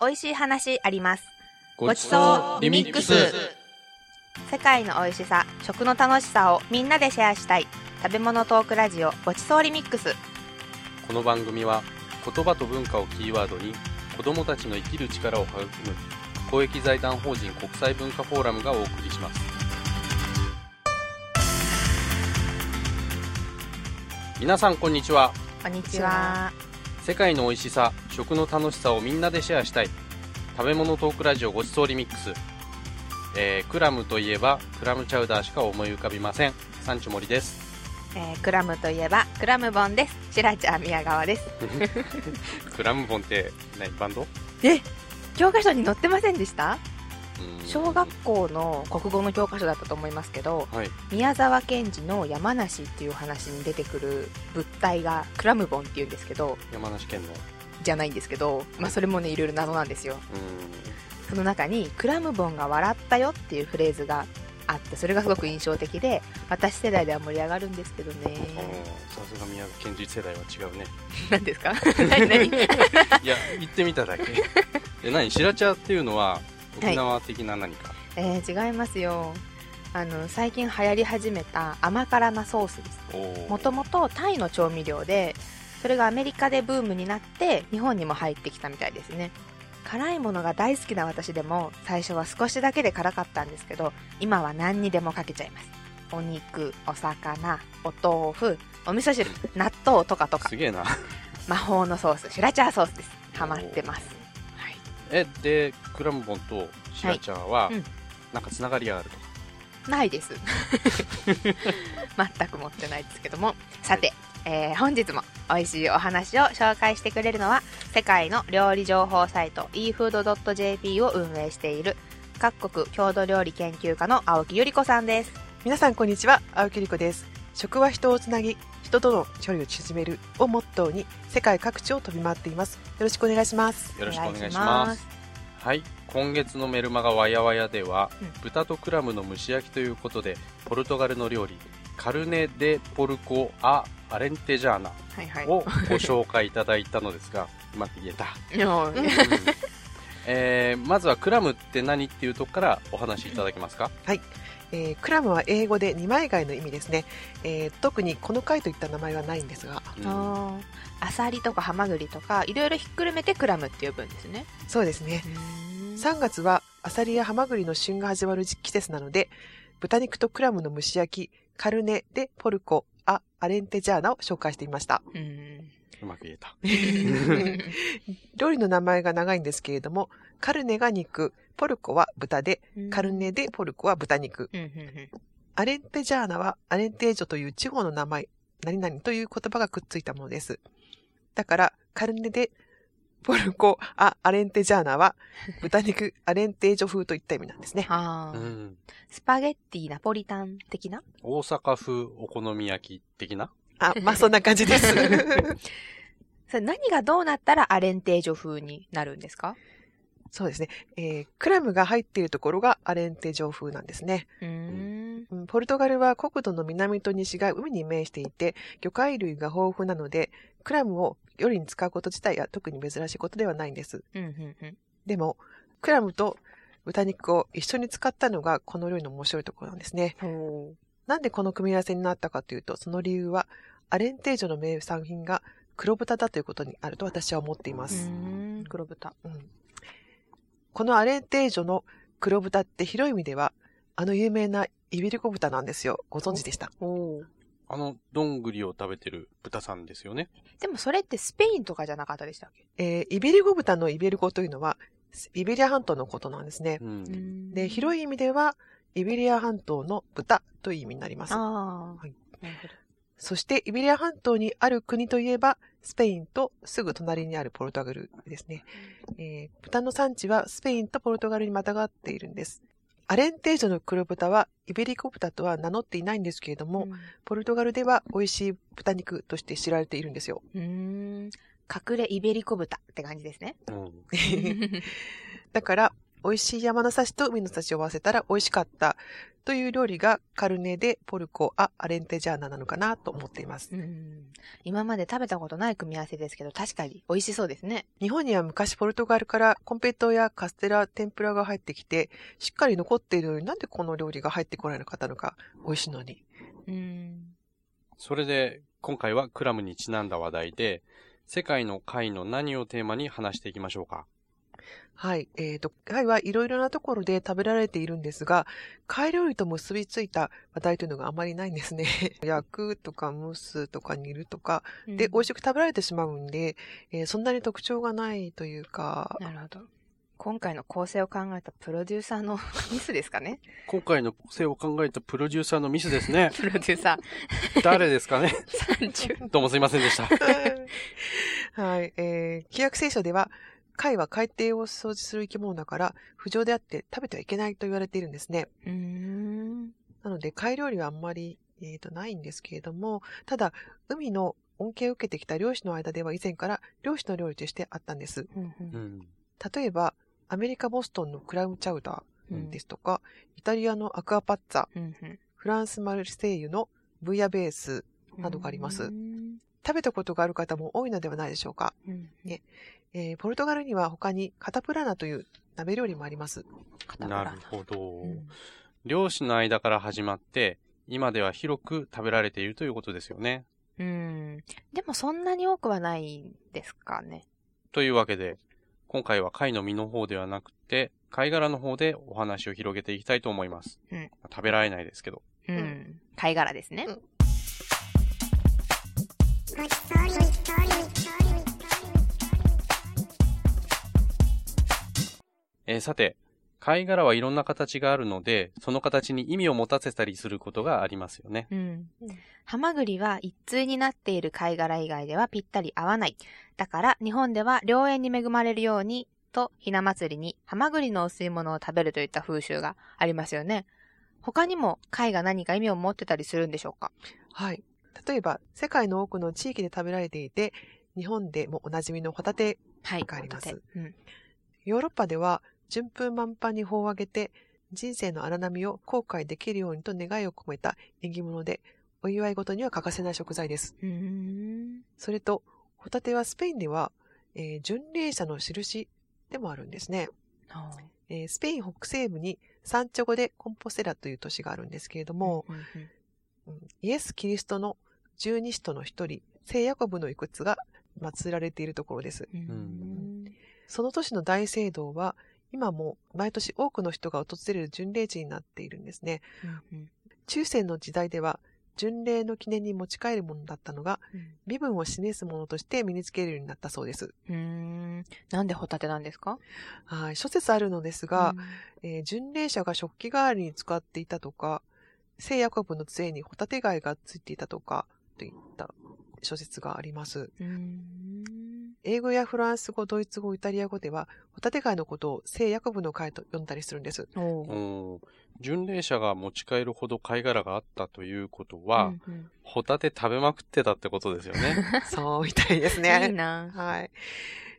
美味しい話あります。ごちそうリミックス。世界の美味しさ、食の楽しさをみんなでシェアしたい。食べ物トークラジオごちそうリミックス。この番組は言葉と文化をキーワードに子供たちの生きる力を育む公益財団法人国際文化フォーラムがお送りします皆さんこんにちはこんにちは。世界の美味しさ食の楽しさをみんなでシェアしたい。食べ物トークラジオごちそうリミックス、えークラムといえばクラムチャウダーしか思い浮かびません。サンチュモリです。えークラムといえばクラムボンです。シラちゃん宮川です。クラムボンって何バンド？え教科書に載ってませんでした？うん小学校の国語の教科書だったと思いますけど、はい。宮沢賢治の山梨っていう話に出てくる物体がクラムボンっていうんですけど、山梨県の。じゃないんですけど、まあそれもね、いろいろ謎なんですよ。うん。その中に、クラムボンが笑ったよっていうフレーズがあって、それがすごく印象的で、私世代では盛り上がるんですけどね。さすが宮崎県人世代は違うね。何ですか？何？何？いや行ってみただけ。え何？白茶っていうのは沖縄的な何か、えー、違いますよ。あの、最近流行り始めた甘辛なソースです。もともとタイの調味料で、それがアメリカでブームになって、日本にも入ってきたみたいですね。辛いものが大好きな私でも、最初は少しだけで辛かったんですけど、今は何にでもかけちゃいます。お肉、お魚、お豆腐、お味噌汁、納豆とかとかす、げえな 魔法のソース、シュラチャーソースです。ハマってます。はい。えでクラムボンと白茶は、うんなんかつながりがあるとか？ないです。全く持ってないですけども。さて、えー本日も美味しいお話を紹介してくれるのは、世界の料理情報サイト efood.jp を運営している、各国郷土料理研究家の青木ゆり子さんです。皆さんこんにちは青木理子です食は人をつなぎ人との距離を縮めるをモットーに世界各地を飛び回っています。よろしくお願いします。よろしくお願いします。はい。今月のメルマガわやわやでは、うん。豚とクラムの蒸し焼きということでポルトガルの料理カルネ・デ・ポルコ・ア・アレンテジャーナはいはい。をご紹介いただいたのですがうまく言えた。もううん。えーまずはクラムって何っていうとこからお話しいただけますか？えークラムは英語で二枚貝の意味ですね、えー特にこの貝といった名前はないんですが。うん。あー。アサリとかハマグリとか、いろいろひっくるめてクラムって呼ぶんですね。そうですね。3月はアサリやハマグリの旬が始まる季節なので豚肉とクラムの蒸し焼きカルネ・デ・ポルコ・ア・アレンテジャーナを紹介してみました。うん。うまく言えた。料理の名前が長いんですけれどもカルネが肉。ポルコは豚で。カルネ・デ・ポルコは豚肉。アレンテジャーナはアレンテージョという地方の名前、何々という言葉がくっついたものです。だから、カルネで、ポルコ、ア、アレンテジャーナは、豚肉、アレンテージョ風といった意味なんですね。うん。スパゲッティナポリタン的な？大阪風お好み焼き的な？あ、まあそんな感じです。それ何がどうなったらアレンテージョ風になるんですか？そうですね。えークラムが入っているところがアレンテージョ風なんですね。うーん。うんポルトガルは国土の南と西が海に面していて、魚介類が豊富なので、クラムを料理に使うこと自体は特に珍しいことではないんです。うんうんうん。でも、クラムと豚肉を一緒に使ったのがこの料理の面白いところなんですね。ほなんでこの組み合わせになったかというと、その理由は、アレンテージョの名産品が黒豚だということにあると私は思っています。黒豚。うんこのアレンテージョの黒豚って広い意味では、あの有名なイベリコ豚なんですよ。ご存知でした？おあのどんぐりを食べてる豚さんですよねでもそれってスペインとかじゃなかったでしたっけ？えーイベリコ豚のイベリコというのは、イベリア半島のことなんですね。うんで、広い意味では、イベリア半島の豚という意味になります。はい。そして、イベリア半島にある国といえば、スペインとすぐ隣にあるポルトガルですね。えー豚の産地はスペインとポルトガルにまたがっているんです。アレンテージョの黒豚はイベリコ豚とは名乗っていないんですけれども、ポルトガルでは美味しい豚肉として知られているんですよ。うーん。隠れイベリコ豚って感じですね。うん だから、美味しい山の幸と海の幸を合わせたら美味しかったという料理がカルネ・でポルコ・ア・アレンテジャーナなのかなと思っています。うん。今まで食べたことない組み合わせですけど、確かに美味しそうですね。日本には昔ポルトガルからコンペイトーやカステラ、天ぷらが入ってきて、しっかり残っているのになんでこの料理が入ってこないのかったのか、美味しいのに。うん。それで、今回はクラムにちなんだ話題で、世界の貝の何をテーマに話していきましょうか。はい。えっ、と、貝はいろいろなところで食べられているんですが、貝料理と結びついた話題というのがあまりないんですね。焼くとか蒸すとか煮るとか、で、美味しく食べられてしまうんで、えーそんなに特徴がないというか、なるほど。今回の構成を考えたプロデューサーの ミスですかね？今回の構成を考えたプロデューサーのミスですね。プロデューサ誰ですかね？ー30。どうもすいませんでした。はい。えー、規約聖書では、貝は海底を掃除する生き物だから、不浄であって食べてはいけないと言われているんですね。うーん。なので、貝料理はあんまり、えーと、ないんですけれども、ただ、海の恩恵を受けてきた漁師の間では以前から漁師の料理としてあったんです。うん。例えば、アメリカ・ボストンのクラムチャウダうんーですとか、イタリアのアクアパッツァ、うんうんフランス・マルセイユのブイヤベース、などがありますうん食べたことがある方も多いのではないでしょうか。うんねえーポルトガルには他にカタプラーナという鍋料理もあります。カタプラなるほど。うん漁師の間から始まって、今では広く食べられているということですよね。うん。でもそんなに多くはないですかね。というわけで、今回は貝の身の方ではなくて、貝殻の方でお話を広げていきたいと思います。うん食べられないですけど。うんん。貝殻ですね。うんえーさて、貝殻はいろんな形があるので、その形に意味を持たせたりすることがありますよね。うんうん。ハマグリは一対になっている貝殻以外ではぴったり合わない。だから日本では良縁に恵まれるようにとひな祭りにハマグリのお吸い物を食べるといった風習がありますよね。他にも貝が何か意味を持ってたりするんでしょうか？はい。例えば、世界の多くの地域で食べられていて、日本でもおなじみのホタテ、はい。がありますホタテうん。ヨーロッパでは順風満帆に法を上げて、人生の荒波を後悔できるようにと願いを込めた縁起物で、お祝い事には欠かせない食材です。それと、ホタテはスペインでは、えー巡礼者の印でもあるんですね。はあえースペイン北西部にサンチョゴでコンポセラという都市があるんですけれども、うんうんうんイエス・キリストの十二使徒の一人、聖ヤコブの遺骨が祀られているところです。うんうんその都市の大聖堂は、今も毎年多くの人が訪れる巡礼地になっているんですね。うん中世の時代では、巡礼の記念に持ち帰るものだったのが、うん身分を示すものとして身につけるようになったそうです。うーん。なんでホタテなんですか？はい、諸説あるのですが、えー巡礼者が食器代わりに使っていたとか、聖ヤコブの杖にホタテ貝がついていたとか、といった諸説があります。英語やフランス語、ドイツ語、イタリア語では、ホタテ貝のことを聖ヤコブの貝と呼んだりするんです。巡礼者が持ち帰るほど貝殻があったということは、うんうんホタテ食べまくってたってことですよね。そうみたいですいいね。な。はい。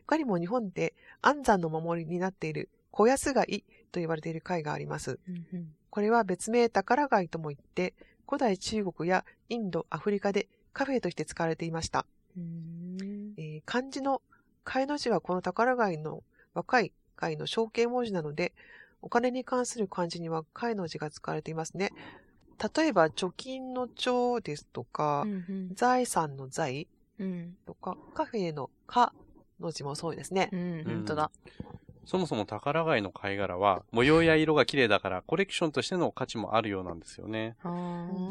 他にも日本で安産の守りになっている小安貝と言われている貝があります。うんうんこれは別名宝貝とも言って、古代中国やインド、アフリカでカフェとして使われていました。えー漢字の貝の字はこの宝貝の若い貝の象形文字なので、お金に関する漢字には貝の字が使われていますね。例えば、貯金の帳ですとか、うん財産の財うんとか、カフェのカの字もそうですねう。ん、本当だ。そもそも宝貝の貝殻は模様や色が綺麗だからコレクションとしての価値もあるようなんですよね。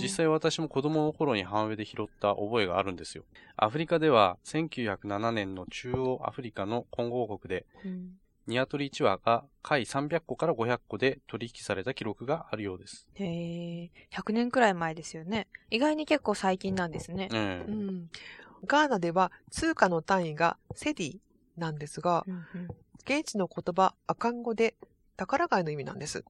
実際私も子供の頃に半上で拾った覚えがあるんですよ。アフリカでは1907年の中央アフリカのコンゴ王国でうんニワトリ1羽が貝300個から500個で取引された記録があるようです。へえ、100年くらい前ですよね。意外に結構最近なんですね。ええうん。ガーナでは通貨の単位がセディなんですが、うんうん現地の言葉アカン語で宝貝の意味なんです。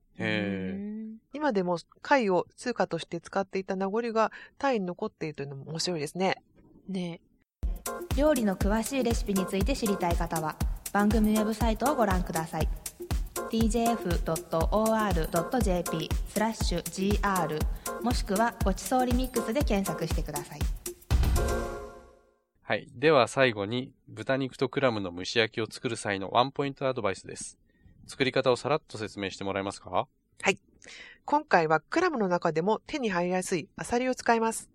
今でも貝を通貨として使っていた名残が単位に残っているというのも面白いですね。ね料理の詳しいレシピについて知りたい方は番組ウェブサイトをご覧ください tjf.or.jp スラッシュ gr もしくはごちそうリミックスで検索してください。はい。では最後に、豚肉とクラムの蒸し焼きを作る際のワンポイントアドバイスです。作り方をさらっと説明してもらえますか？今回はクラムの中でも手に入りやすいアサリを使います。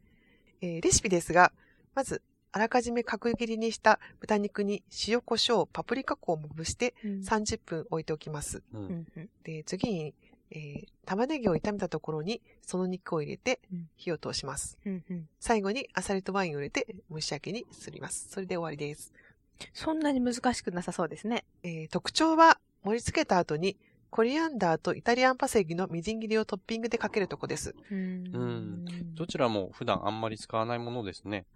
えーレシピですが、まず、あらかじめ角切りにした豚肉に塩コショウ、パプリカ粉をまぶして30分置いておきます。うんで、次に、えー玉ねぎを炒めたところにその肉を入れてうん火を通します。うんうん最後にアサリとワインを入れて蒸し焼きにすります。それで終わりです。そんなに難しくなさそうですね。えー特徴は盛り付けた後にコリアンダーとイタリアンパセリのみじん切りをトッピングでかけるとこです。うんどちらも普段あんまり使わないものですね。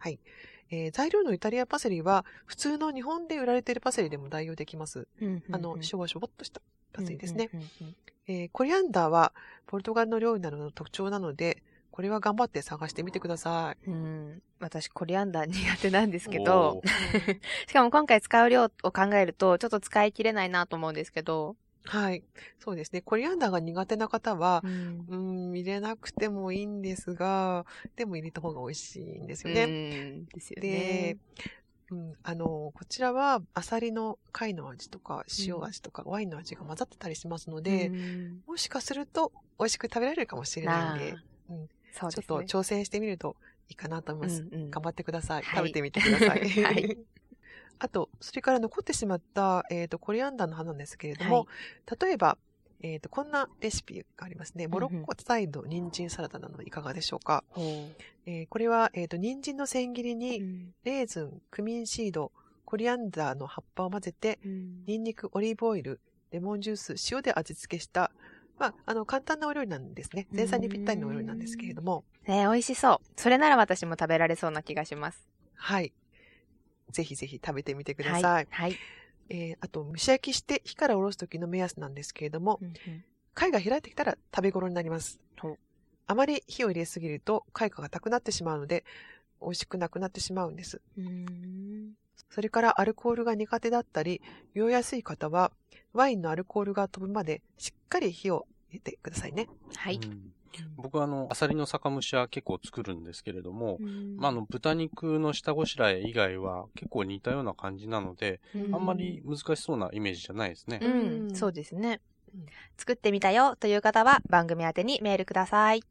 えー材料のイタリアンパセリは普通の日本で売られているパセリでも代用できます。あの、しょぼしょぼっとしたパセリですね。うんうんうんえーコリアンダーはポルトガルの料理などの特徴なので、これは頑張って探してみてください。うん私、コリアンダー苦手なんですけおどー、しかも今回使う量を考えると、ちょっと使い切れないなと思うんですけど、はい。そうですね。コリアンダーが苦手な方は、うんうん、入れなくてもいいんですが、でも入れた方が美味しいんですようね。んですよでね。、うん、あの、こちらは、アサリの貝の味とか、塩味とか、ワインの味が混ざってたりしますので、うんもしかすると、美味しく食べられるかもしれないんでな、うんそうですね。ちょっと挑戦してみるといいかなと思います。うんうん頑張ってください。はい食べてみてください。はい あと、それから残ってしまった、えっ、と、コリアンダーの葉なんですけれども、例えば、えっ、と、こんなレシピがありますね。モロッコサイド人参サラダなのいかがでしょうか？えーこれは、えっ、と、人参の千切りうに、んレーズン、クミンシード、コリアンダーの葉っぱを混ぜて、うんニンニク、オリーブオイル、レモンジュース、塩で味付けした、まあ、あの、簡単なお料理なんですね。前菜にぴったりのお料理なんですけれども、ね美味しそう。それなら私も食べられそうな気がします。はい。ぜひぜひ食べてみてください。はい。はい。えーあと、蒸し焼きして火から下ろす時の目安なんですけれども、貝が開いてきたら食べ頃になります。あまり火を入れすぎると貝が硬くなってしまうので、美味しくなくなってしまうんです。うんそれからアルコールが苦手だったり、酔いやすい方は、ワインのアルコールが飛ぶまでしっかり火を入れてくださいね。はい。うん僕はあの、アサリの酒蒸しは結構作るんですけれども、うんまあ、あの、豚肉の下ごしらえ以外は結構似たような感じなので、うんあんまり難しそうなイメージじゃないですね。ううんん、そうですねうん。作ってみたよという方は番組宛てにメールください。